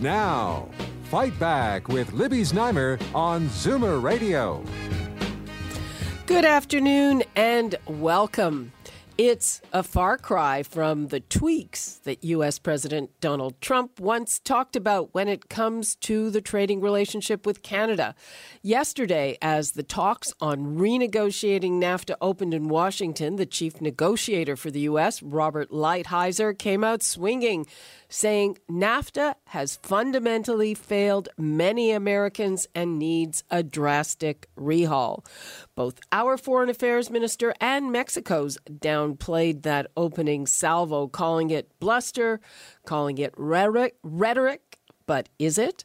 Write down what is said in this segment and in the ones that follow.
Now, Fight Back with Libby Znaimer on Zoomer Radio. Good afternoon and welcome. It's a far cry from the tweaks that U.S. President Donald Trump once talked about when it comes to the trading relationship with Canada. Yesterday, as the talks on renegotiating NAFTA opened in Washington, the chief negotiator for the U.S., Robert Lighthizer, came out swinging saying NAFTA has fundamentally failed many Americans and needs a drastic rehaul. Both our foreign affairs minister and Mexico's downplayed that opening salvo, calling it bluster, calling it rhetoric, rhetoric but is it?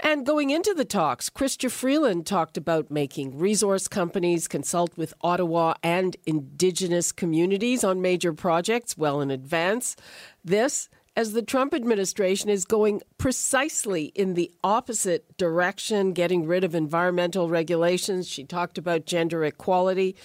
And going into the talks, Chrystia Freeland talked about making resource companies consult with Ottawa and Indigenous communities on major projects well in advance. This as the Trump administration is going precisely in the opposite direction, getting rid of environmental regulations. She talked about gender equality.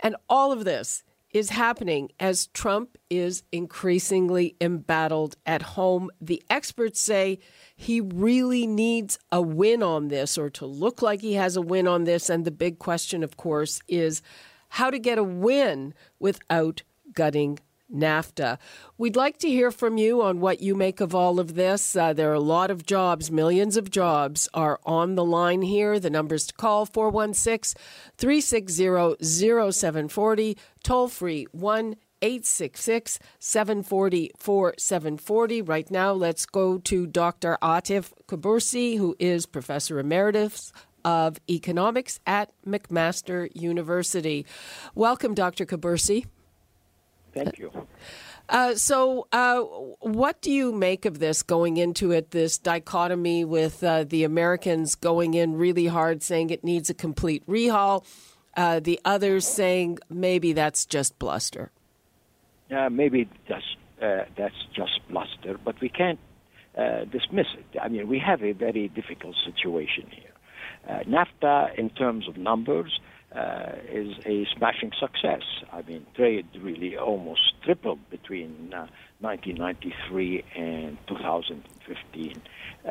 And all of this is happening as Trump is increasingly embattled at home. The experts say he really needs a win on this or to look like he has a win on this. And the big question, of course, is how to get a win without gutting NAFTA. We'd like to hear from you on what you make of all of this. Uh, there are a lot of jobs, millions of jobs are on the line here. The numbers to call 416 360 0740, toll free 1 866 740 4740. Right now, let's go to Dr. Atif Kubursi, who is Professor Emeritus of Economics at McMaster University. Welcome, Dr. Kubursi. Thank you. Uh, so, uh, what do you make of this going into it, this dichotomy with uh, the Americans going in really hard, saying it needs a complete rehaul, uh, the others saying maybe that's just bluster? Uh, maybe that's, uh, that's just bluster, but we can't dismiss it. I mean, we have a very difficult situation here. NAFTA, in terms of numbers, uh, is a smashing success. I mean, trade really almost tripled between uh, 1993 and 2015. Uh,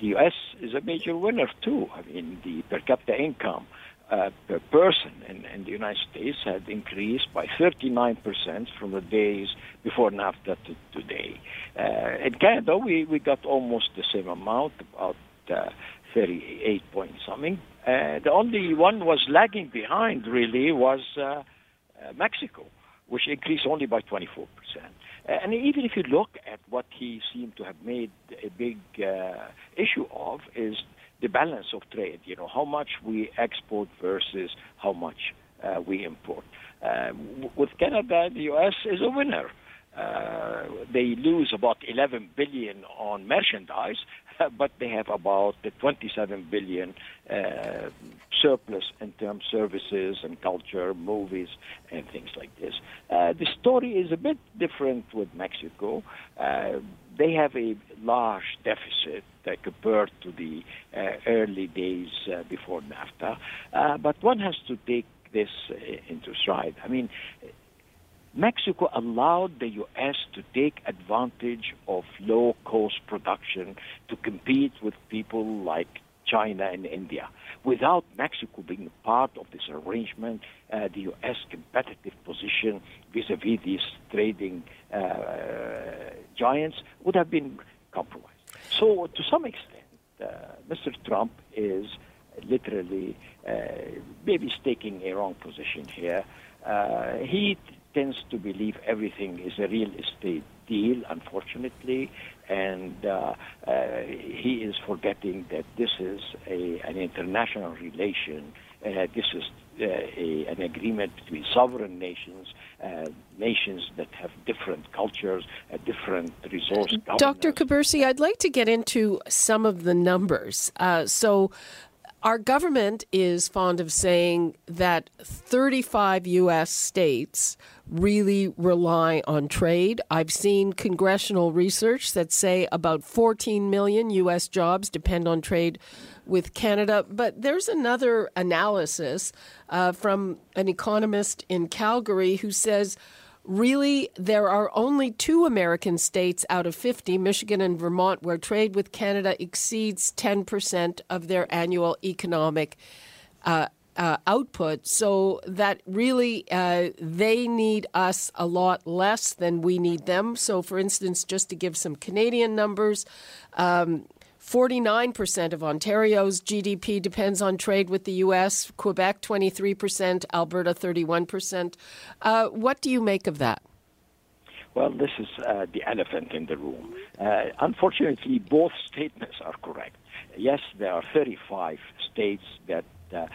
the U.S. is a major winner too. I mean, the per capita income uh, per person in, in, the United States had increased by 39% from the days before NAFTA to today. Uh, in Canada, we, we got almost the same amount, about uh, 38 point something. Uh, the only one was lagging behind really was uh, uh, Mexico, which increased only by 24 percent. Uh, and even if you look at what he seemed to have made a big uh, issue of is the balance of trade. You know how much we export versus how much we import. with Canada, the U.S. is a winner. Uh, they lose about 11 billion on merchandise, but they have about 27 billion uh, surplus in terms of services and culture, movies, and things like this. Uh, the story is a bit different with Mexico. Uh, they have a large deficit compared to the uh, early days before NAFTA, but one has to take this into stride. I mean, Mexico allowed the U.S. to take advantage of low cost production to compete with people like China and India. Without Mexico being part of this arrangement, uh, the U.S. competitive position vis-a-vis these trading uh, giants would have been compromised. So, to some extent, uh, Mr. Trump is literally uh, maybe taking a wrong position here. Uh, he tends to believe everything is a real estate deal, unfortunately, and uh, uh, he is forgetting that this is a, an international relation Uh, this is uh, a, an agreement between sovereign nations, uh, nations that have different cultures, uh, different resource. Dr. Kubursi, I'd like to get into some of the numbers. Uh, so, our government is fond of saying that 35 U.S. states really rely on trade. I've seen congressional research that say about 14 million U.S. jobs depend on trade with Canada. But there's another analysis uh, from an economist in Calgary who says really there are only two American states out of 50, Michigan and Vermont, where trade with Canada exceeds 10% of their annual economic uh, uh, output. So that really uh, they need us a lot less than we need them. So, for instance, just to give some Canadian numbers, um, 49% of Ontario's GDP depends on trade with the U.S., Quebec 23%, Alberta 31%. Uh, what do you make of that? Well, this is uh, the elephant in the room. Uh, unfortunately, both statements are correct. Yes, there are 35 states that uh,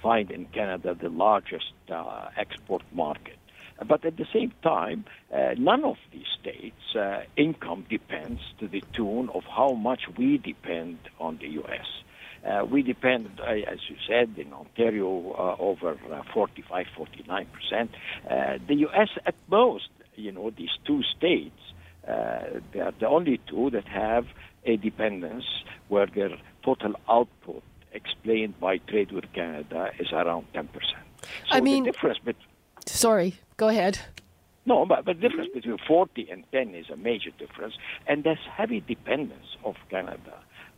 find in Canada the largest uh, export market. But at the same time, uh, none of these states' uh, income depends to the tune of how much we depend on the U.S. Uh, we depend, uh, as you said, in Ontario uh, over uh, 45, 49 percent. the U.S. at most, you know, these two states, they are the only two that have a dependence where their total output explained by trade with Canada is around 10 percent. So I mean, the difference between Sorry, go ahead. No, but the difference between 40 and 10 is a major difference, and this heavy dependence of Canada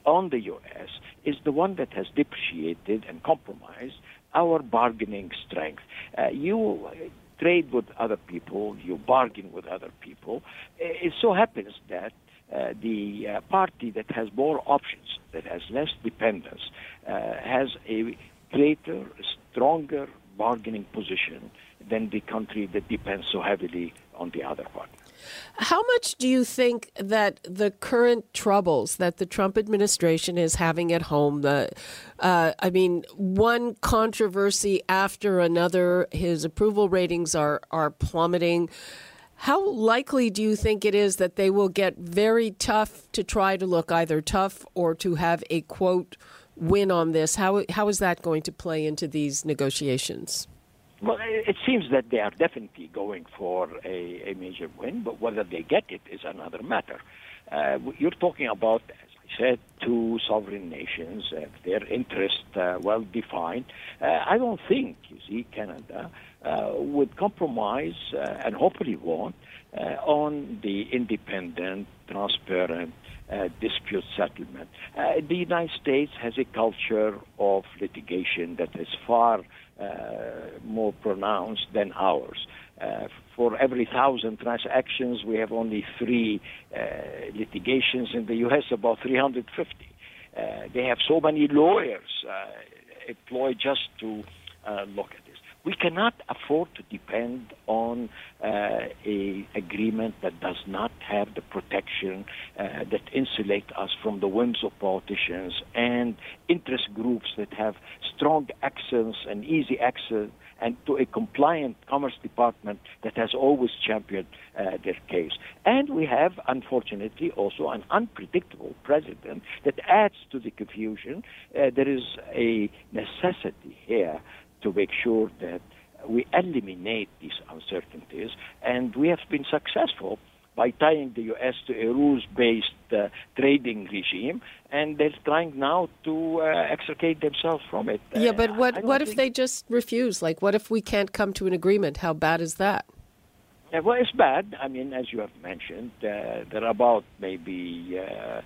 on the U.S. is the one that has depreciated and compromised our bargaining strength. Uh, you trade with other people, you bargain with other people. It so happens that uh, the uh, party that has more options, that has less dependence, uh, has a greater, stronger bargaining position than the country that depends so heavily on the other partner. How much do you think that the current troubles that the Trump administration is having at home, the, uh, I mean, one controversy after another, his approval ratings are are plummeting. How likely do you think it is that they will get very tough to try to look either tough or to have a quote win on this? How how is that going to play into these negotiations? Well, it seems that they are definitely going for a, a major win, but whether they get it is another matter. Uh, you're talking about, as I said, two sovereign nations, uh, their interests uh, well defined. Uh, I don't think, you see, Canada uh, would compromise, uh, and hopefully won't, on the independent, transparent, dispute settlement. The United States has a culture of litigation that is far more pronounced than ours. Uh, for every thousand transactions, we have only three uh, litigations in the U.S., about 350. Uh, they have so many lawyers employed just to look at this. we cannot afford to depend on uh, a agreement that does not have the protection uh, that insulate us from the whims of politicians and interest groups that have strong access and easy access and to a compliant Commerce Department that has always championed uh, their case. And we have, unfortunately, also an unpredictable president that adds to the confusion. Uh, there is a necessity here to make sure that we eliminate these uncertainties, and we have been successful by tying the U.S. to a rules-based uh, trading regime, and they're trying now to uh, extricate themselves from it. Yeah, but what what if they just refuse? Like, what if we can't come to an agreement? How bad is that? Yeah, well, it's bad. I mean, as you have mentioned, uh, there are about maybe uh,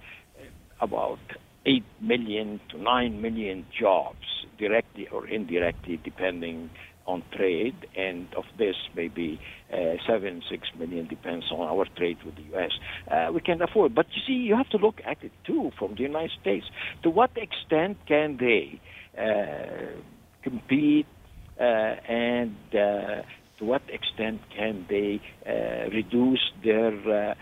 about eight million to nine million jobs directly or indirectly, depending on trade, and of this, maybe uh, seven, six million depends on our trade with the U.S. Uh, we can afford, but you see, you have to look at it too from the United States. To what extent can they uh, compete, uh, and uh, to what extent can they uh, reduce their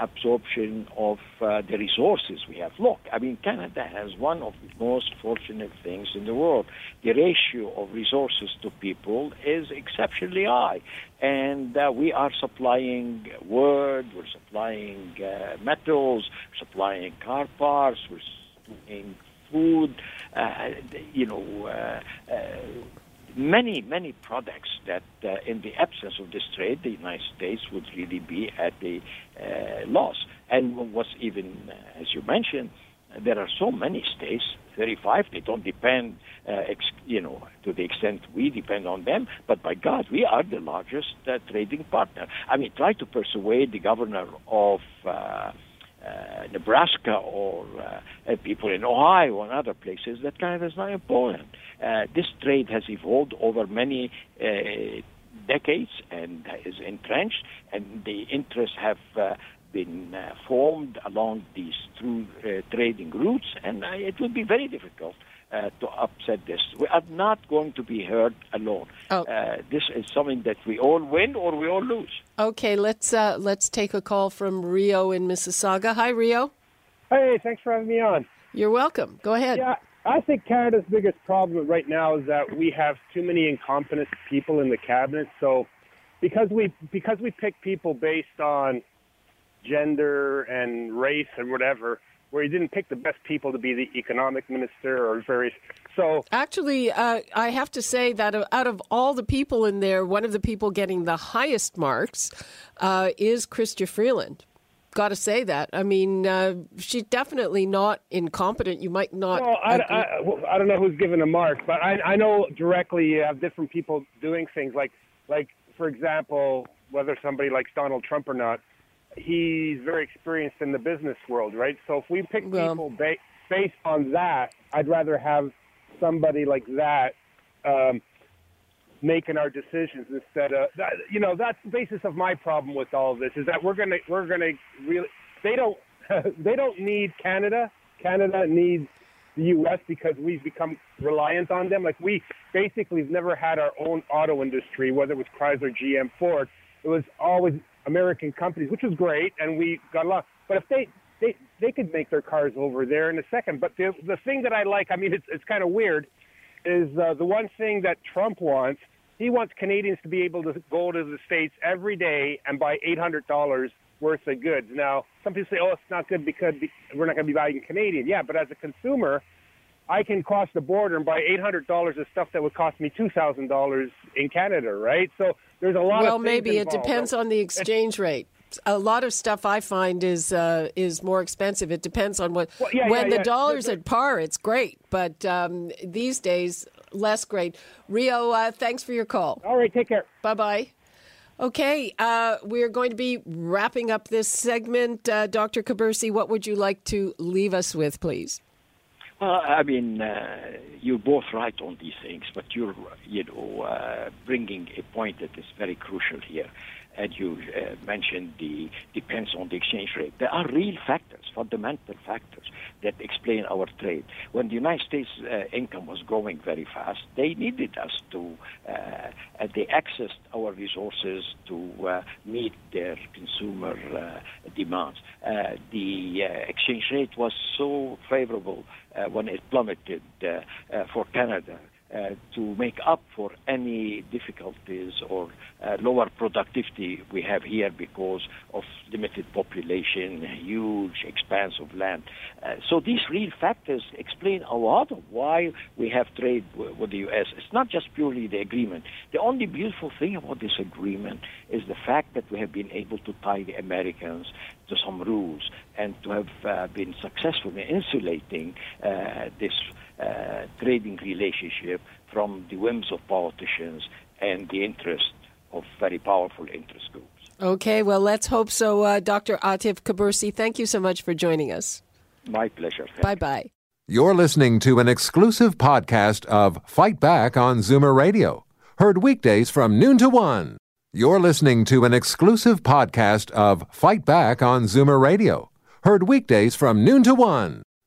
absorption of uh, the resources we have. Look, I mean, Canada has one of the most fortunate things in the world. The ratio of resources to people is exceptionally high. And uh, we are supplying wood, we're supplying uh, metals, supplying car parts, we're supplying food, uh, you know, uh, many, many products that, uh, in the absence of this trade, the United States would really be at a uh, loss. And what's even, uh, as you mentioned, there are so many states, 35, they don't depend, uh, ex- you know, to the extent we depend on them, but by God, we are the largest uh, trading partner. I mean, try to persuade the governor of uh, Nebraska or uh, people in Ohio and other places that Canada is not important. Uh, this trade has evolved over many uh, decades and is entrenched, and the interests have uh, been uh, formed along these through trading routes, and it will be very difficult uh, to upset this. We are not going to be heard alone. Oh. Uh, this is something that we all win or we all lose. Okay, let's uh, let's take a call from Rio in Mississauga. Hi, Rio. Hey, thanks for having me on. You're welcome. Go ahead. Yeah, I think Canada's biggest problem right now is that we have too many incompetent people in the cabinet. So, because we because we pick people based on gender and race and whatever, where he didn't pick the best people to be the economic minister or various. So actually, uh, I have to say that out of all the people in there, one of the people getting the highest marks uh, is Chrystia Freeland. Got to say that. I mean, uh, she's definitely not incompetent. You might not. Well, I, I, I, don't know who's given a mark, but I, I know directly you have different people doing things like, like for example, whether somebody likes Donald Trump or not he's very experienced in the business world, right? So if we pick well, people ba- based on that, I'd rather have somebody like that um, making our decisions instead of that. You know, that's the basis of my problem with all of this is that we're gonna we're gonna really they don't they don't need Canada. Canada needs the U.S. because we've become reliant on them. Like we basically have never had our own auto industry, whether it was Chrysler, GM, Ford. It was always American companies, which was great, and we got a lot. But if they they they could make their cars over there in a second. But the the thing that I like, I mean, it's it's kind of weird, is uh, the one thing that Trump wants. He wants Canadians to be able to go to the states every day and buy eight hundred dollars worth of goods. Now, some people say, "Oh, it's not good because we're not going to be buying Canadian." Yeah, but as a consumer, I can cross the border and buy eight hundred dollars of stuff that would cost me two thousand dollars in Canada, right? So there's a lot. Well, maybe involved. it depends on the exchange rate. A lot of stuff I find is uh, is more expensive. It depends on what. Well, yeah, when yeah, the yeah. dollar's at par, it's great, but um, these days less great. Rio, uh, thanks for your call. All right, take care. Bye bye. Okay, uh, we're going to be wrapping up this segment. Uh, Dr. Kubursi, what would you like to leave us with, please? Well, I mean, uh, you're both right on these things, but you're, you know, uh, bringing a point that is very crucial here and you uh, mentioned the depends on the exchange rate. There are real factors, fundamental factors that explain our trade. When the United States uh, income was growing very fast, they needed us to, uh, they accessed our resources to uh, meet their consumer uh, demands. Uh, the exchange rate was so favorable when it plummeted for Canada uh, to make up for any difficulties or uh, lower productivity we have here because of limited population, huge expanse of land. Uh, so these real factors explain a lot of why we have trade w- with the U.S. It's not just purely the agreement. The only beautiful thing about this agreement is the fact that we have been able to tie the Americans to some rules and to have uh, been successful in insulating uh, this trading relationship from the whims of politicians and the interest of very powerful interest groups. Okay, well, let's hope so. Uh, Dr. Atif Kubursi, thank you so much for joining us. My pleasure. Bye bye. You're listening to an exclusive podcast of Fight Back on Zoomer Radio, heard weekdays from noon to one. You're listening to an exclusive podcast of Fight Back on Zoomer Radio, heard weekdays from noon to one.